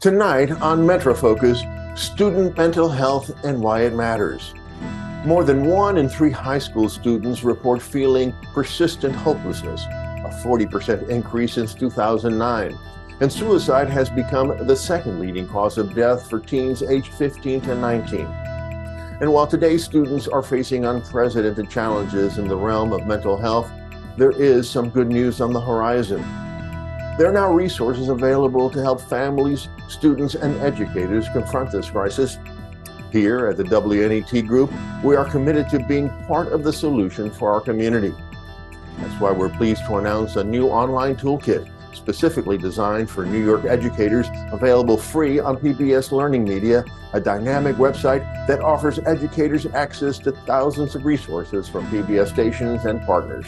Tonight on MetroFocus, student mental health and why it matters. More than one in three high school students report feeling persistent hopelessness, a 40% increase since 2009. And suicide has become the second leading cause of death for teens aged 15 to 19. And while today's students are facing unprecedented challenges in the realm of mental health, there is some good news on the horizon. There are now resources available to help families, students, and educators confront this crisis. Here at the WNET Group, we are committed to being part of the solution for our community. That's why we're pleased to announce a new online toolkit specifically designed for New York educators, available free on PBS Learning Media, a dynamic website that offers educators access to thousands of resources from PBS stations and partners.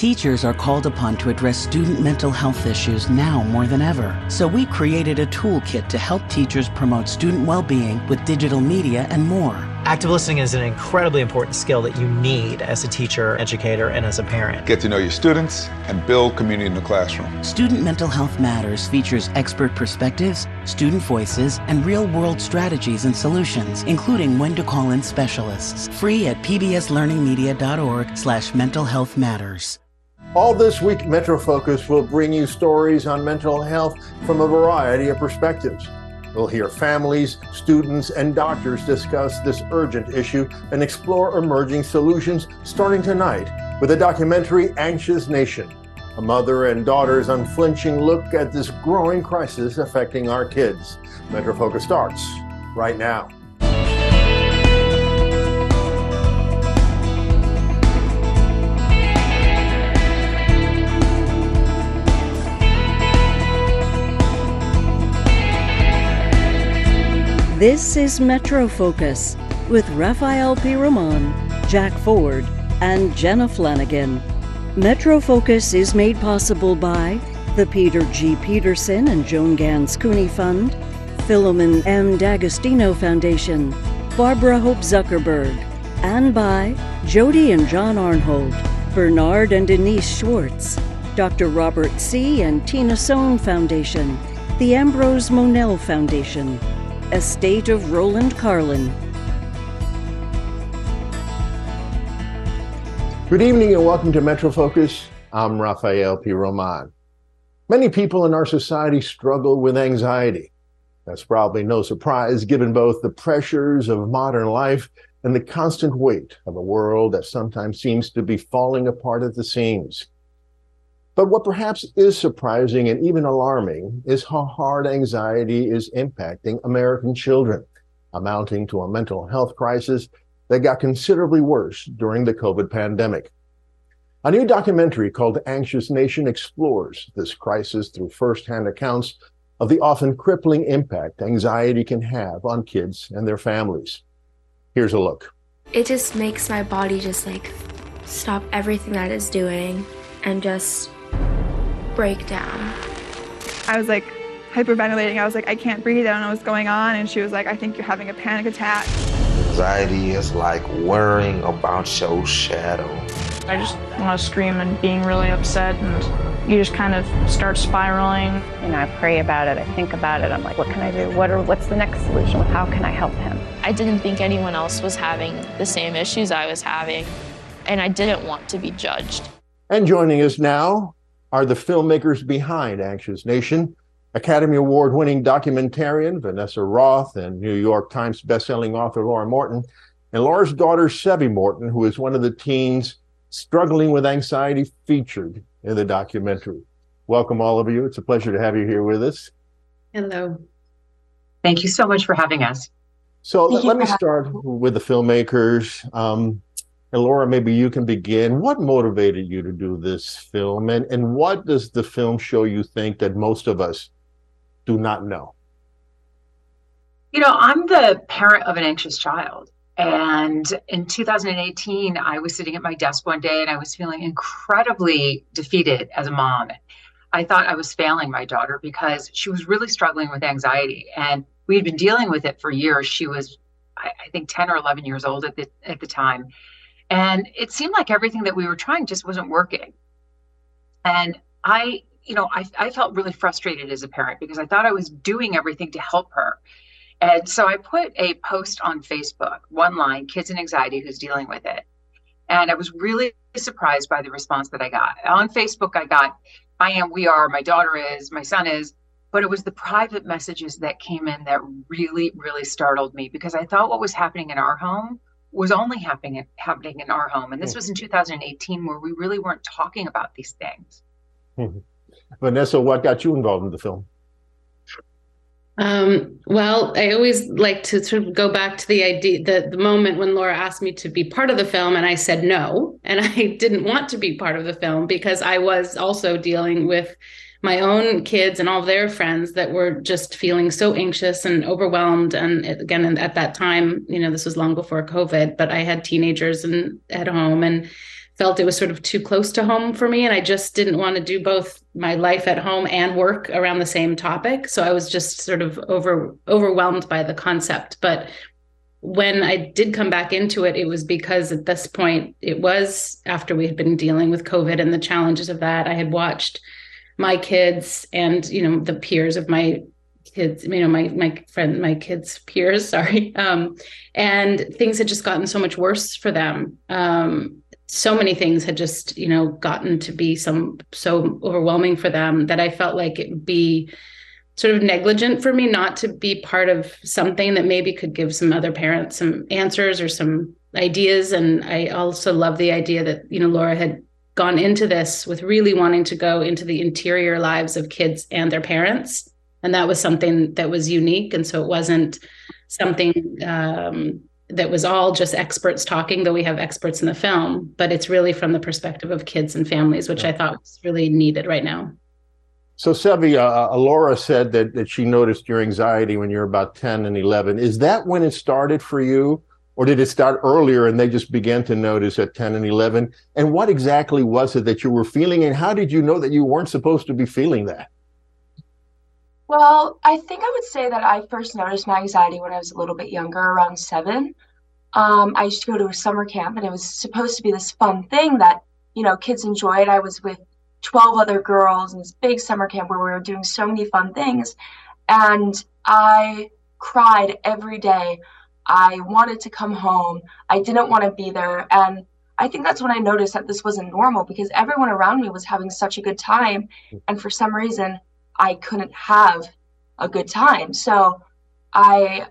Teachers are called upon to address student mental health issues now more than ever. So we created a toolkit to help teachers promote student well-being with digital media and more. Active listening is an incredibly important skill that you need as a teacher, educator, and as a parent. Get to know your students and build community in the classroom. Student Mental Health Matters features expert perspectives, student voices, and real-world strategies and solutions, including when to call in specialists. Free at pbslearningmedia.org slash mental health matters. All this week, Metro Focus will bring you stories on mental health from a variety of perspectives. We'll hear families, students, and doctors discuss this urgent issue and explore emerging solutions starting tonight with the documentary Anxious Nation, a mother and daughter's unflinching look at this growing crisis affecting our kids. Metro Focus starts right now. This is Metro Focus with Rafael Pi Jack Ford, and Jenna Flanagan. Metro Focus is made possible by the Peter G. Peterson and Joan Gans Cooney Fund, Philemon M. D'Agostino Foundation, Barbara Hope Zuckerberg, and by Jody and John Arnhold, Bernard and Denise Schwartz, Dr. Robert C. and Tina Sohn Foundation, the Ambrose Monell Foundation, Estate of Roland Carlin. Good evening and welcome to Metro Focus. I'm Rafael Pi Roman. Many people in our society struggle with anxiety. That's probably no surprise given both the pressures of modern life and the constant weight of a world that sometimes seems to be falling apart at the seams. But what perhaps is surprising and even alarming is how hard anxiety is impacting American children, amounting to a mental health crisis that got considerably worse during the COVID pandemic. A new documentary called Anxious Nation explores this crisis through firsthand accounts of the often crippling impact anxiety can have on kids and their families. Here's a look. It just makes my body just like stop everything that it's doing and just break down. I was like hyperventilating. I was like, I can't breathe. I don't know what's going on. And she was like, I think you're having a panic attack. Anxiety is like worrying about your shadow. I just want to scream and being really upset and you just kind of start spiraling. And I pray about it, I think about it, I'm like, what can I do? What are what's the next solution? How can I help him? I didn't think anyone else was having the same issues I was having, and I didn't want to be judged. And joining us now are the filmmakers behind Anxious Nation. Academy Award winning documentarian Vanessa Roth and New York Times bestselling author Laura Morton, and Laura's daughter Sevi Morton, who is one of the teens struggling with anxiety featured in the documentary. Welcome, all of you. It's a pleasure to have you here with us. Hello. Thank you so much for having us. So let, let me start with the filmmakers. Um, and Laura, maybe you can begin. What motivated you to do this film? And, and what does the film show you think that most of us do not know? You know, I'm the parent of an anxious child. And in 2018, I was sitting at my desk one day and I was feeling incredibly defeated as a mom. I thought I was failing my daughter because she was really struggling with anxiety. And we had been dealing with it for years. She was, I, think, 10 or 11 years old at the, at the time. And it seemed like everything that we were trying just wasn't working. And I you know, I, I felt really frustrated as a parent because I thought I was doing everything to help her. And so I put a post on Facebook, one line, kids and anxiety, who's dealing with it. And I was really surprised by the response that I got. On Facebook, I got, I am, we are, my daughter is, my son is. But it was the private messages that came in that really, really startled me because I thought what was happening in our home was only happening happening in our home. And this was in 2018 where we really weren't talking about these things. Mm-hmm. Vanessa, what got you involved in the film? Um, well, I always like to sort of go back to the idea, the, the moment when Laura asked me to be part of the film, and I said no. And I didn't want to be part of the film because I was also dealing with my own kids and all their friends that were just feeling so anxious and overwhelmed. And again, at that time, you know, this was long before COVID, but I had teenagers and at home and felt it was sort of too close to home for me. And i just didn't want to do both my life at home and work around the same topic. So i was just sort of over overwhelmed by the concept. But when i did come back into it it was because at this point it was after we had been dealing with covid and the challenges of that i had watched my kids and you know the peers of my kids you know my my friend my kids peers sorry. Um and things had just gotten so much worse for them. Um so many things had just you know gotten to be some so overwhelming for them that i felt like it would be sort of negligent for me not to be part of something that maybe could give some other parents some answers or some ideas. And i also love the idea that you know laura had gone into this with really wanting to go into the interior lives of kids and their parents and that was something that was unique and so it wasn't something um, that was all just experts talking, though we have experts in the film, but it's really from the perspective of kids and families, which I thought was really needed right now. So, Sevi, uh, Laura said that, that she noticed your anxiety when you're about 10 and 11. Is that when it started for you? Or did it start earlier and they just began to notice at 10 and 11? And what exactly was it that you were feeling? And how did you know that you weren't supposed to be feeling that? Well, I think I would say that I first noticed my anxiety when I was a little bit younger, around seven. Um, I used to go to a summer camp, and it was supposed to be this fun thing that you know kids enjoyed. I was with 12 other girls in this big summer camp where we were doing so many fun things, and I cried every day. I wanted to come home. I didn't want to be there, and I think that's when I noticed that this wasn't normal because everyone around me was having such a good time, and for some reason I couldn't have a good time. So I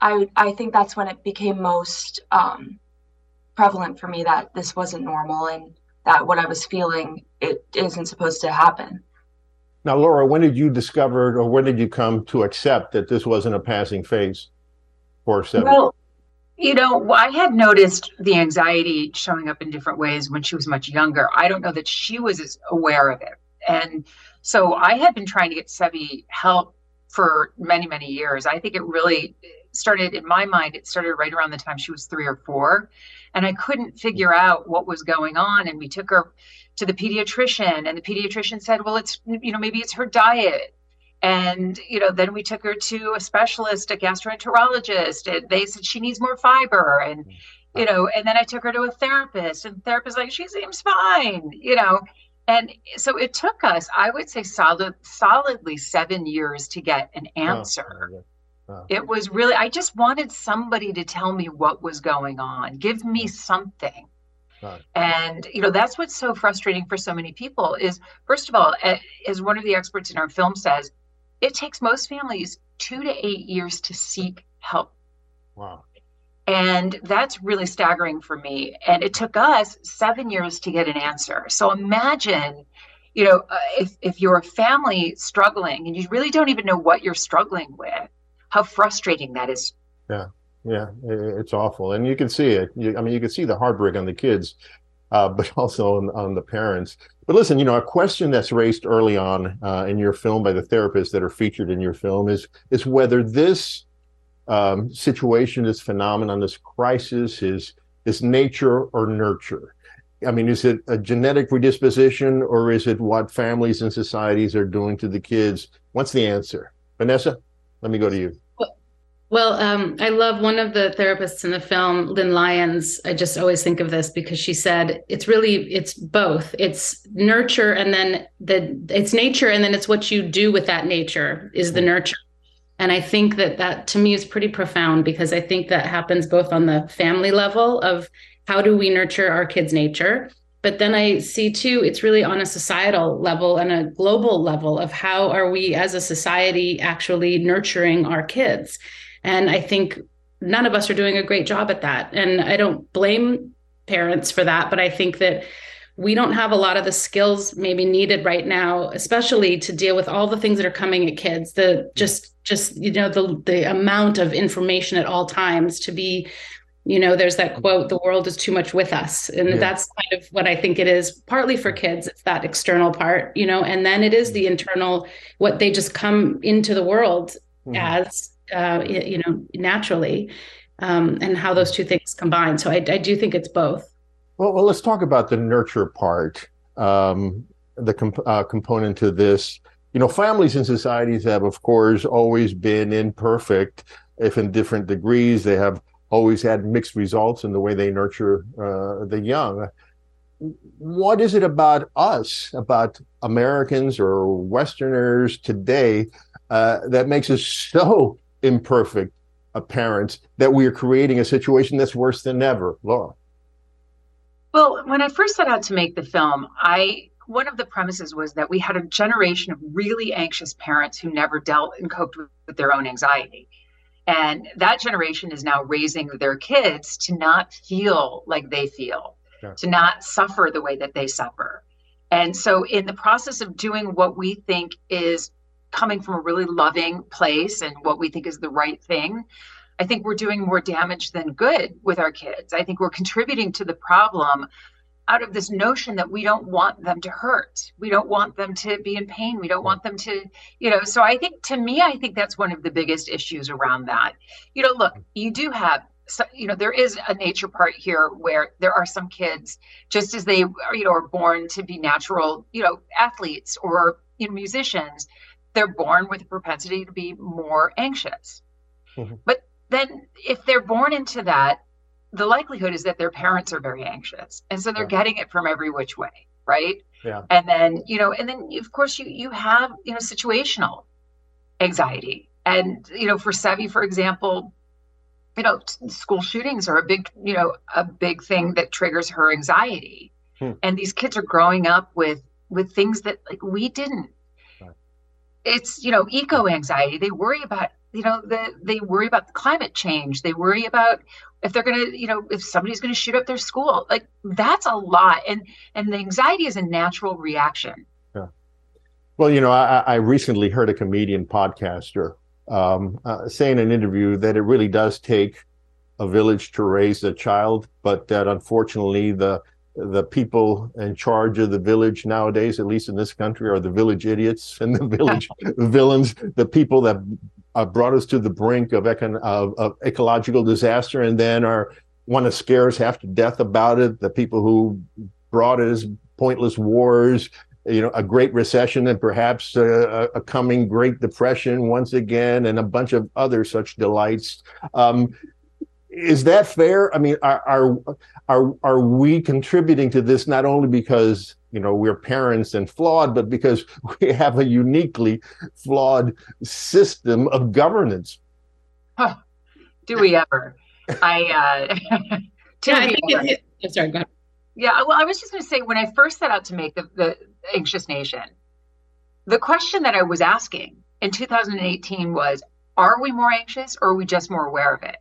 I I think that's when it became most um, prevalent for me that this wasn't normal and that what I was feeling it isn't supposed to happen. Now, Laura, when did you discover or when did you come to accept that this wasn't a passing phase seven? Well, you know, I had noticed the anxiety showing up in different ways when she was much younger. I don't know that she was as aware of it. And so I had been trying to get Sevi help for many, many years. I think it really started in my mind, it started right around the time she was three or four. And I couldn't figure out what was going on. And we took her to the pediatrician, and the pediatrician said, Well, it's, you know, maybe it's her diet. And, you know, then we took her to a specialist, a gastroenterologist, and they said she needs more fiber. And, you know, and then I took her to a therapist, and the therapist like, she seems fine, you know and so it took us i would say solid solidly seven years to get an oh, answer oh, oh. it was really i just wanted somebody to tell me what was going on give me something Right. And you know that's what's so frustrating for so many people is first of all, eh, as one of the experts in our film says, it takes most families two to eight years to seek help. Wow. And that's really staggering for me. And it took us seven years to get an answer. So imagine, you know, uh, if, if you're a family struggling and you really don't even know what you're struggling with, how frustrating that is. Yeah. Yeah. It's awful. And you can see it. You, I mean, you can see the heartbreak on the kids, uh, but also on, on, the parents. But listen, you know, a question that's raised early on uh, in your film by the therapists that are featured in your film is is whether this um, situation, this phenomenon, this crisis is is nature or nurture? I mean, is it a genetic predisposition or is it what families and societies are doing to the kids? What's the answer? Vanessa, let me go to you. Well, um, I love one of the therapists in the film, Lynn Lyons. I just always think of this because she said it's really it's both. It's nurture and then the it's nature and then it's what you do with that nature is the nurture. And I think that that to me is pretty profound because I think that happens both on the family level of how do we nurture our kids' nature, but then I see too it's really on a societal level and a global level of how are we as a society actually nurturing our kids and I think none of us are doing a great job at that. And I don't blame parents for that, but I think that we don't have a lot of the skills maybe needed right now especially to deal with all the things that are coming at kids the mm-hmm. just just you know the the amount of information at all times to be you know there's that mm-hmm. quote the world is too much with us and yeah. that's kind of what i think it is partly for kids it's that external part you know and then it is mm-hmm. the internal what they just come into the world mm-hmm. as uh, you know, naturally, um, and how those two things combine. So I, I do think it's both. Well, well, let's talk about the nurture part, um, the comp- uh, component to this. You know, families and societies have, of course, always been imperfect, if in different degrees. They have always had mixed results in the way they nurture uh, the young. What is it about us, about Americans or Westerners today, uh, that makes us so imperfect a parent that we are creating a situation that's worse than ever. Laura. Well when i first set out to make the film i one of the premises was that we had a generation of really anxious parents who never dealt and coped with, with their own anxiety. And that generation is now raising their kids to not feel like they feel yeah. to not suffer the way that they suffer. And so in the process of doing what we think is coming from a really loving place and what we think is the right thing, I think we're doing more damage than good with our kids. I think we're contributing to the problem out of this notion that we don't want them to hurt. We don't want them to be in pain. We don't want them to, you know. So I think to me, I think that's one of the biggest issues around that. You know, look, you do have so, you know there is a nature part here where there are some kids just as they are, you know are born to be natural you know athletes or you know musicians they're born with a propensity to be more anxious. Mm-hmm. But then if they're born into that, the likelihood is that their parents are very anxious. And so they're yeah. getting it from every which way, right? Yeah. And then, you know, and then of course you you have, you know, situational anxiety. And, you know, for Sevi, for example, you know, school shootings are a big, you know, a big thing that triggers her anxiety. Hmm. And these kids are growing up with with things that like we didn't it's you know eco anxiety. They worry about you know the, they worry about climate change. They worry about if they're going to you know if somebody's going to shoot up their school. Like that's a lot. And and the anxiety is a natural reaction. Yeah. Well you know i, I recently heard a comedian podcaster um, uh, say in an interview that it really does take a village to raise a child but that unfortunately the the people in charge of the village nowadays, at least in this country, are the village idiots and the village villains, the people that uh, brought us to the brink of, econ- of, of ecological disaster and then are want to scare us half to death about it. The people who brought us pointless wars, you know, a great recession and perhaps a, a coming Great Depression once again, and a bunch of other such delights. Um, is that fair? I mean, are, are are are we contributing to this not only because you know we're parents and flawed, but because we have a uniquely flawed system of governance? Huh. Do we ever? I uh, yeah, I think it, it, sorry, go ahead. Yeah, well, I was just going to say when I first set out to make the, the Anxious Nation, the question that I was asking in 2018 was, are we more anxious or are we just more aware of it?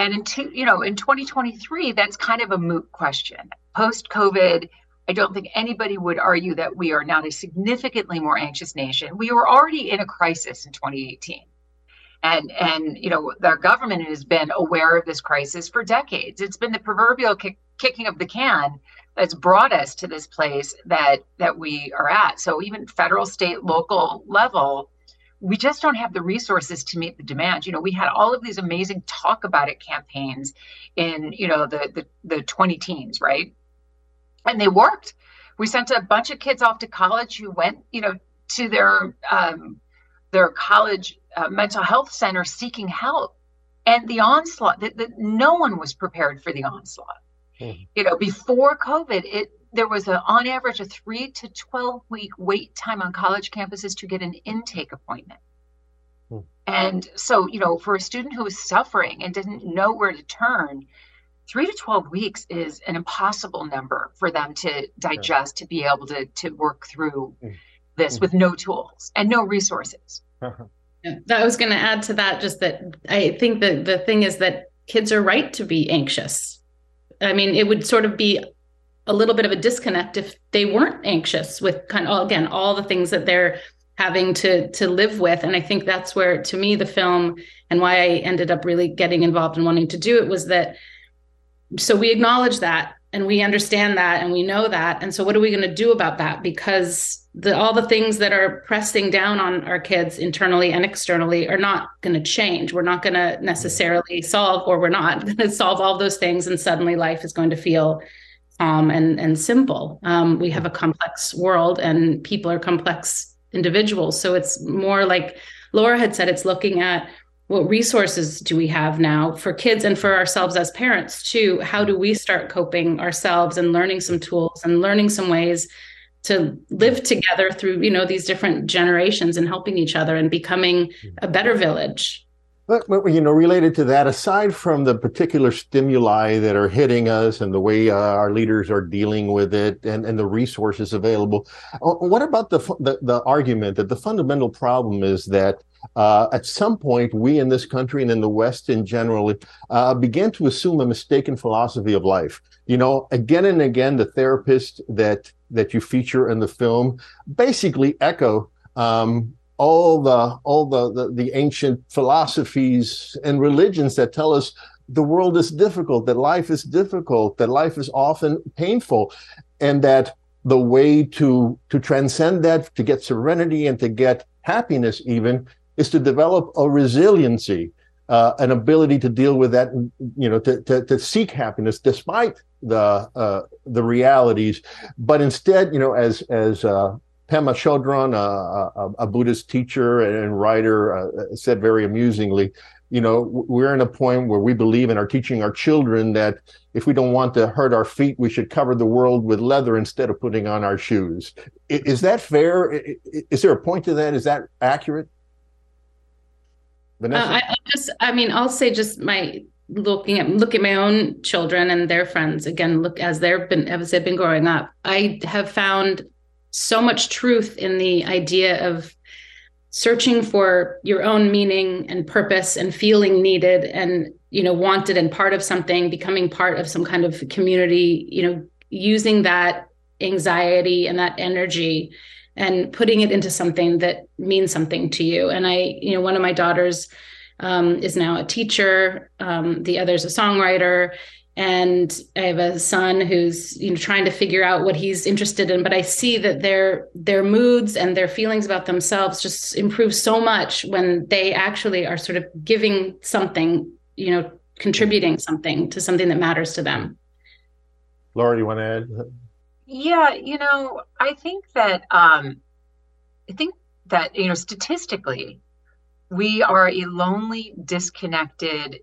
And in two, you know, in 2023, that's kind of a moot question. Post COVID, I don't think anybody would argue that we are not a significantly more anxious nation. We were already in a crisis in 2018. And and you know, our government has been aware of this crisis for decades. It's been the proverbial kick, kicking of the can that's brought us to this place that that we are at. So even federal, state, local level, we just don't have the resources to meet the demand. You know, we had all of these amazing talk about it campaigns in, you know, the the, the 20 teens, right? And they worked. We sent a bunch of kids off to college who went, you know, to their um, their college uh, mental health center seeking help and the onslaught that, no one was prepared for the onslaught mm. you know before covid it there was a, on average a 3 to 12 week wait time on college campuses to get an intake appointment mm. and so you know for a student who was suffering and didn't know where to turn 3 to 12 weeks is an impossible number for them to digest to be able to to work through mm. this mm. with no tools and no resources uh-huh. I was going to add to that just that I think that the thing is that kids are right to be anxious. I mean, it would sort of be a little bit of a disconnect if they weren't anxious with kind of again all the things that they're having to to live with. And i think that's where to me the film and why i ended up really getting involved and wanting to do it was that so we acknowledge that and we understand that and we know that. And so what are we going to do about that? Because the all the things that are pressing down on our kids internally and externally are not going to change. We're not going to necessarily solve or we're not going to solve all those things and suddenly life is going to feel calm and and simple. Um, we have a complex world and people are complex individuals. So it's more like laura had said it's looking at what resources do we have now for kids and for ourselves as parents too. How do we start coping ourselves and learning some tools and learning some ways to live together through you know these different generations and helping each other and becoming a better village but, you know related to that aside from the particular stimuli that are hitting us and the way uh, our leaders are dealing with it and, and the resources available uh, what about the, the the argument that the fundamental problem is that uh, at some point, we in this country and in the West in general uh, began to assume a mistaken philosophy of life. You know, again and again, the therapists that that you feature in the film basically echo um, all the all the, the the ancient philosophies and religions that tell us the world is difficult, that life is difficult, that life is often painful, and that the way to to transcend that, to get serenity and to get happiness even is to develop a resiliency, uh, an ability to deal with that, you know, to, to, to seek happiness despite the uh, the realities, but instead, you know, as as uh, Pema Chodron, a, a, Buddhist teacher and writer, uh, said very amusingly, you know, we're in a point where we believe and are teaching our children that if we don't want to hurt our feet, we should cover the world with leather instead of putting on our shoes. Is that fair? Is there a point to that? Is that accurate? Vanessa? Uh, I, I just, I mean, I'll say just my looking at look at my own children and their friends again. Look as they've been as they've been growing up. I have found so much truth in the idea of searching for your own meaning and purpose and feeling needed and you know wanted and part of something becoming part of some kind of community you know using that anxiety and that energy and putting it into something that means something to you. And I, you know, one of my daughters um, is now a teacher, um, the other's a songwriter. And I have a son who's you know trying to figure out what he's interested in, but I see that their their moods and their feelings about themselves just improve so much when they actually are sort of giving something, you know, contributing something to something that matters to them. Laura, you want to add? Yeah, you know, I think that um, I think that you know statistically, we are a lonely, disconnected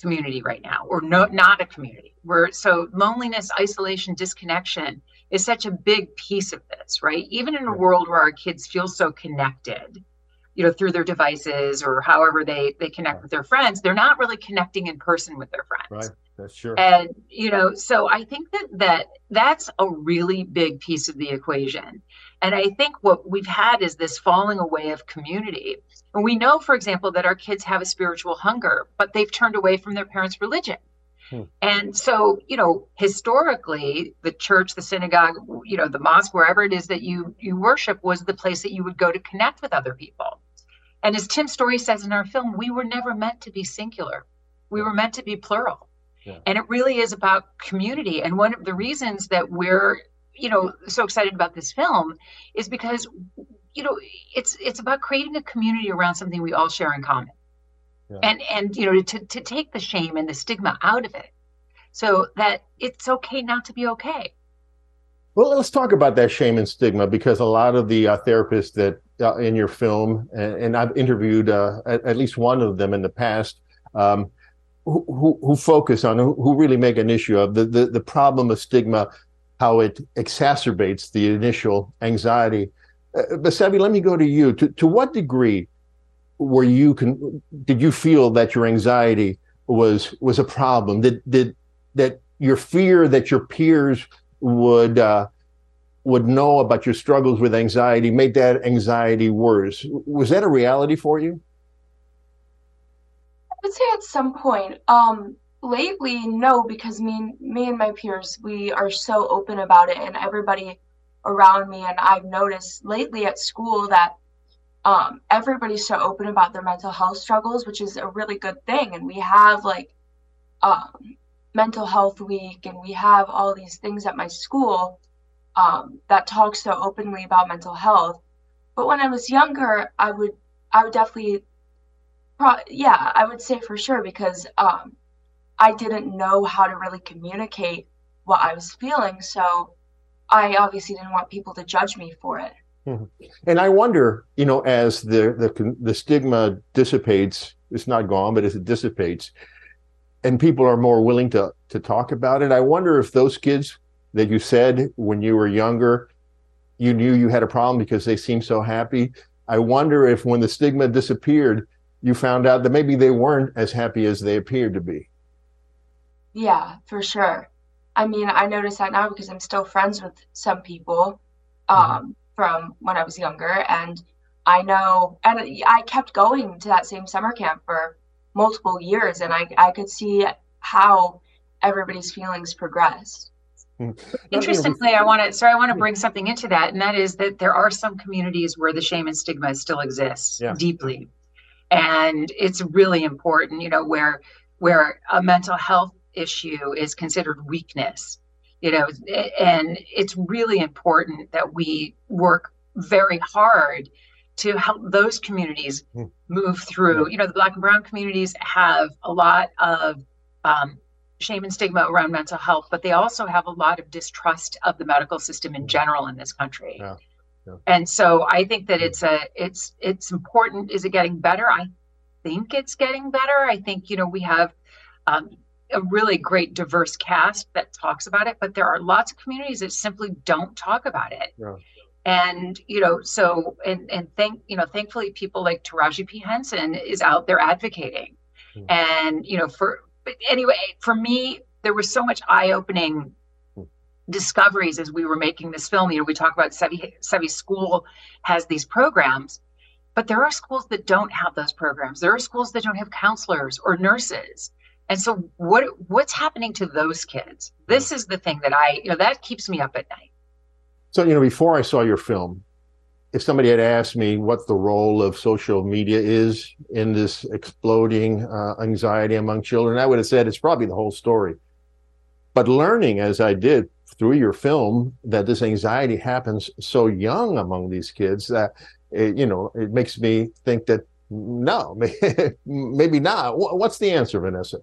community right now, or no, not a community. We're so loneliness, isolation, disconnection is such a big piece of this, right? Even in a world where our kids feel so connected, you know, through their devices or however they they connect with their friends, they're not really connecting in person with their friends. Right. That's sure. And you know, so I think that that that's a really big piece of the equation. And I think what we've had is this falling away of community. And we know, for example, that our kids have a spiritual hunger, but they've turned away from their parents' religion. Hmm. And so, you know, historically, the church, the synagogue, you know, the mosque, wherever it is that you you worship, was the place that you would go to connect with other people. And as Tim Story says in our film, we were never meant to be singular. We were meant to be plural. And it really is about community. And one of the reasons that we're, you know, so excited about this film is because, you know, it's it's about creating a community around something we all share in common. Yeah. And and you know, to to take the shame and the stigma out of it. So that it's okay not to be okay. Well, let's talk about that shame and stigma because a lot of the uh, therapists that uh, in your film, and, and I've interviewed uh, at, at, least one of them in the past, um, who, who, who, focus on who, who, really make an issue of the, the the problem of stigma, how it exacerbates the initial anxiety. Uh, but Sevi, let me go to you. To to what degree were you con- did you feel that your anxiety was was a problem? Did did that your fear that your peers would uh, would know about your struggles with anxiety made that anxiety worse. Was that a reality for you? I would say at some point. Um, lately, no, because me, me and my peers, we are so open about it, and everybody around me, and I've noticed lately at school that um, everybody's so open about their mental health struggles, which is a really good thing. And we have like um, mental health week and we have all these things at my school um, that talk so openly about mental health. But when i was younger i would i would definitely pro- yeah i would say for sure because um, i didn't know how to really communicate what i was feeling. So i obviously didn't want people to judge me for it mm-hmm. and i wonder you know as the the, the stigma dissipates it's not gone but as it dissipates and people are more willing to to talk about it. I wonder if those kids that you said when you were younger, you knew you had a problem because they seemed so happy. I wonder if when the stigma disappeared, you found out that maybe they weren't as happy as they appeared to be. Yeah, for sure. I mean, I notice that now because I'm still friends with some people um, mm-hmm. from when I was younger, and I know, and I kept going to that same summer camp for multiple years and I, I could see how everybody's feelings progressed. Hmm. Interestingly, I want to sorry, I want to bring something into that, and that is that there are some communities where the shame and stigma still exists yeah. deeply. And it's really important, you know, where where a mental health issue is considered weakness, you know, and it's really important that we work very hard to help those communities hmm. move through. You know, the Black and Brown communities have a lot of um, shame and stigma around mental health, but they also have a lot of distrust of the medical system in hmm. general in this country. Yeah. Yeah. And so I think that it's a it's it's important. Is it getting better? I think it's getting better. I think you know we have um, a really great diverse cast that talks about it, but there are lots of communities that simply don't talk about it. Yeah and you know so and and thank you know thankfully people like taraji p henson is out there advocating mm. and you know for but anyway for me there was so much eye-opening mm. discoveries as we were making this film you know we talk about Sevi, Sevi school has these programs but there are schools that don't have those programs there are schools that don't have counselors or nurses and so what what's happening to those kids this is the thing that i you know that keeps me up at night so, you know, before I saw your film, if somebody had asked me what the role of social media is in this exploding uh, anxiety among children, I would have said it's probably the whole story. But learning, as I did through your film, that this anxiety happens so young among these kids that, it, you know, it makes me think that no, maybe not. What's the answer, Vanessa?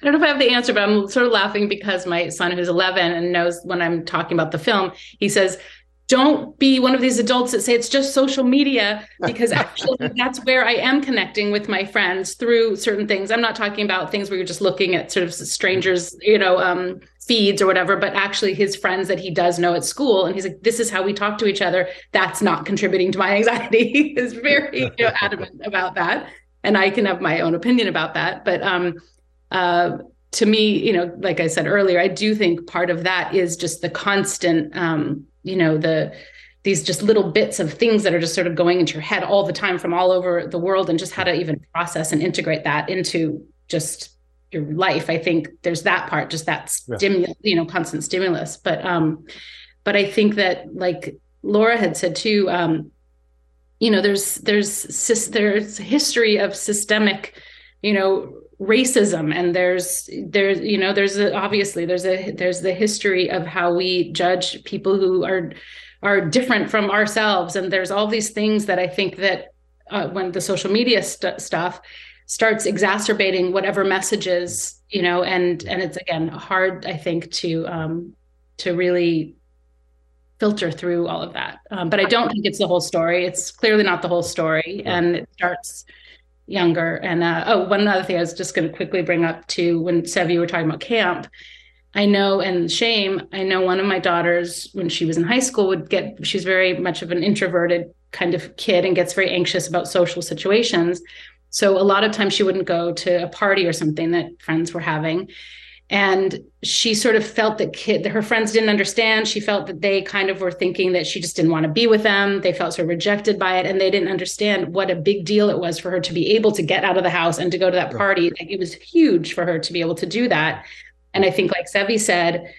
I don't know if I have the answer, but I'm sort of laughing because my son, who's 11 and knows when I'm talking about the film, he says, don't be one of these adults that say it's just social media because actually that's where I am connecting with my friends through certain things. I'm not talking about things where you're just looking at sort of strangers, you know, um, feeds or whatever, but actually his friends that he does know at school. And he's like, this is how we talk to each other. That's not contributing to my anxiety. he is very you know, adamant about that. And I can have my own opinion about that. But um, uh, to me, you know, like I said earlier, I do think part of that is just the constant, um, you know, the these just little bits of things that are just sort of going into your head all the time from all over the world, and just how to even process and integrate that into just your life. I think there's that part, just that yeah. you know, constant stimulus. But um, but I think that like Laura had said too, um, you know, there's there's there's history of systemic, you know, racism and there's there's you know there's a, obviously there's a there's the history of how we judge people who are are different from ourselves and there's all these things that i think that uh, when the social media st- stuff starts exacerbating whatever messages you know and and it's again hard i think to um to really filter through all of that. Um, but I don't think it's the whole story. It's clearly not the whole story, and it starts younger. And uh, oh, one other thing I was just going to quickly bring up too when Sevi you were talking about camp. I know, and shame, I know one of my daughters, when she was in high school, would get, she's very much of an introverted kind of kid and gets very anxious about social situations. So a lot of times she wouldn't go to a party or something that friends were having. And she sort of felt that kid, her friends didn't understand. She felt that they kind of were thinking that she just didn't want to be with them. They felt sort of rejected by it, and they didn't understand what a big deal it was for her to be able to get out of the house and to go to that party. Like, it was huge for her to be able to do that. And I think, like Sevi said,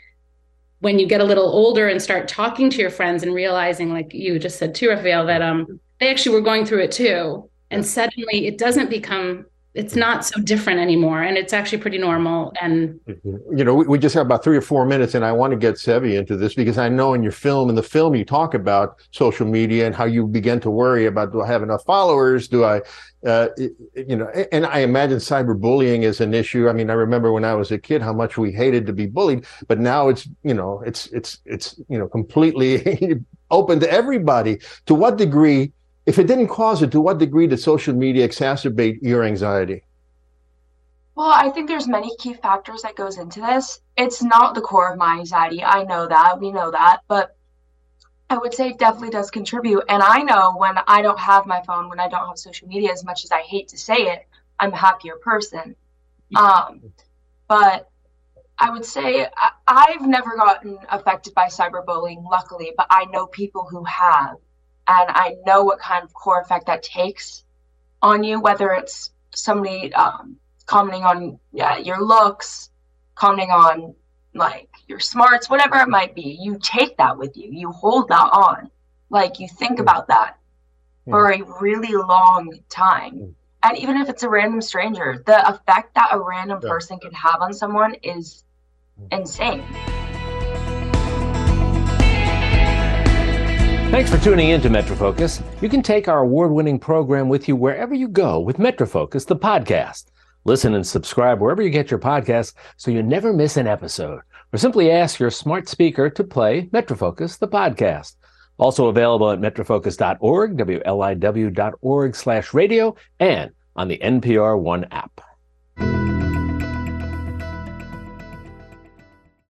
when you get a little older and start talking to your friends and realizing, like you just said too, Rafael, that um they actually were going through it too, and suddenly it doesn't become it's not so different anymore and it's actually pretty normal and you know we, we, just have about three or four minutes and i want to get sevi into this because i know in your film in the film you talk about social media and how you begin to worry about do i have enough followers? Do i uh, you know and i imagine cyberbullying is an issue. I mean i remember when i was a kid how much we hated to be bullied but now it's you know it's it's it's you know completely open to everybody. To what degree if it didn't cause it, to what degree did social media exacerbate your anxiety? Well, I think there's many key factors that goes into this. It's not the core of my anxiety. I know that. We know that. But I would say it definitely does contribute. And I know when I don't have my phone, when I don't have social media, as much as I hate to say it, I'm a happier person. Um, but I would say I, have never gotten affected by cyberbullying, luckily, but I know people who have and I know what kind of core effect that takes on you, whether it's somebody um, commenting on yeah, your looks, commenting on like your smarts, whatever it might be. You take that with you. You hold that on. Like you think hmm. about that hmm. for a really long time. Hmm. And even if it's a random stranger, the effect that a random person can have on someone is insane. Thanks for tuning in to MetroFocus. You can take our award winning program with you wherever you go with MetroFocus, the podcast. Listen and subscribe wherever you get your podcasts so you never miss an episode. Or simply ask your smart speaker to play MetroFocus, the podcast. Also available at metrofocus.org, WLIW.org slash radio, and on the NPR One app.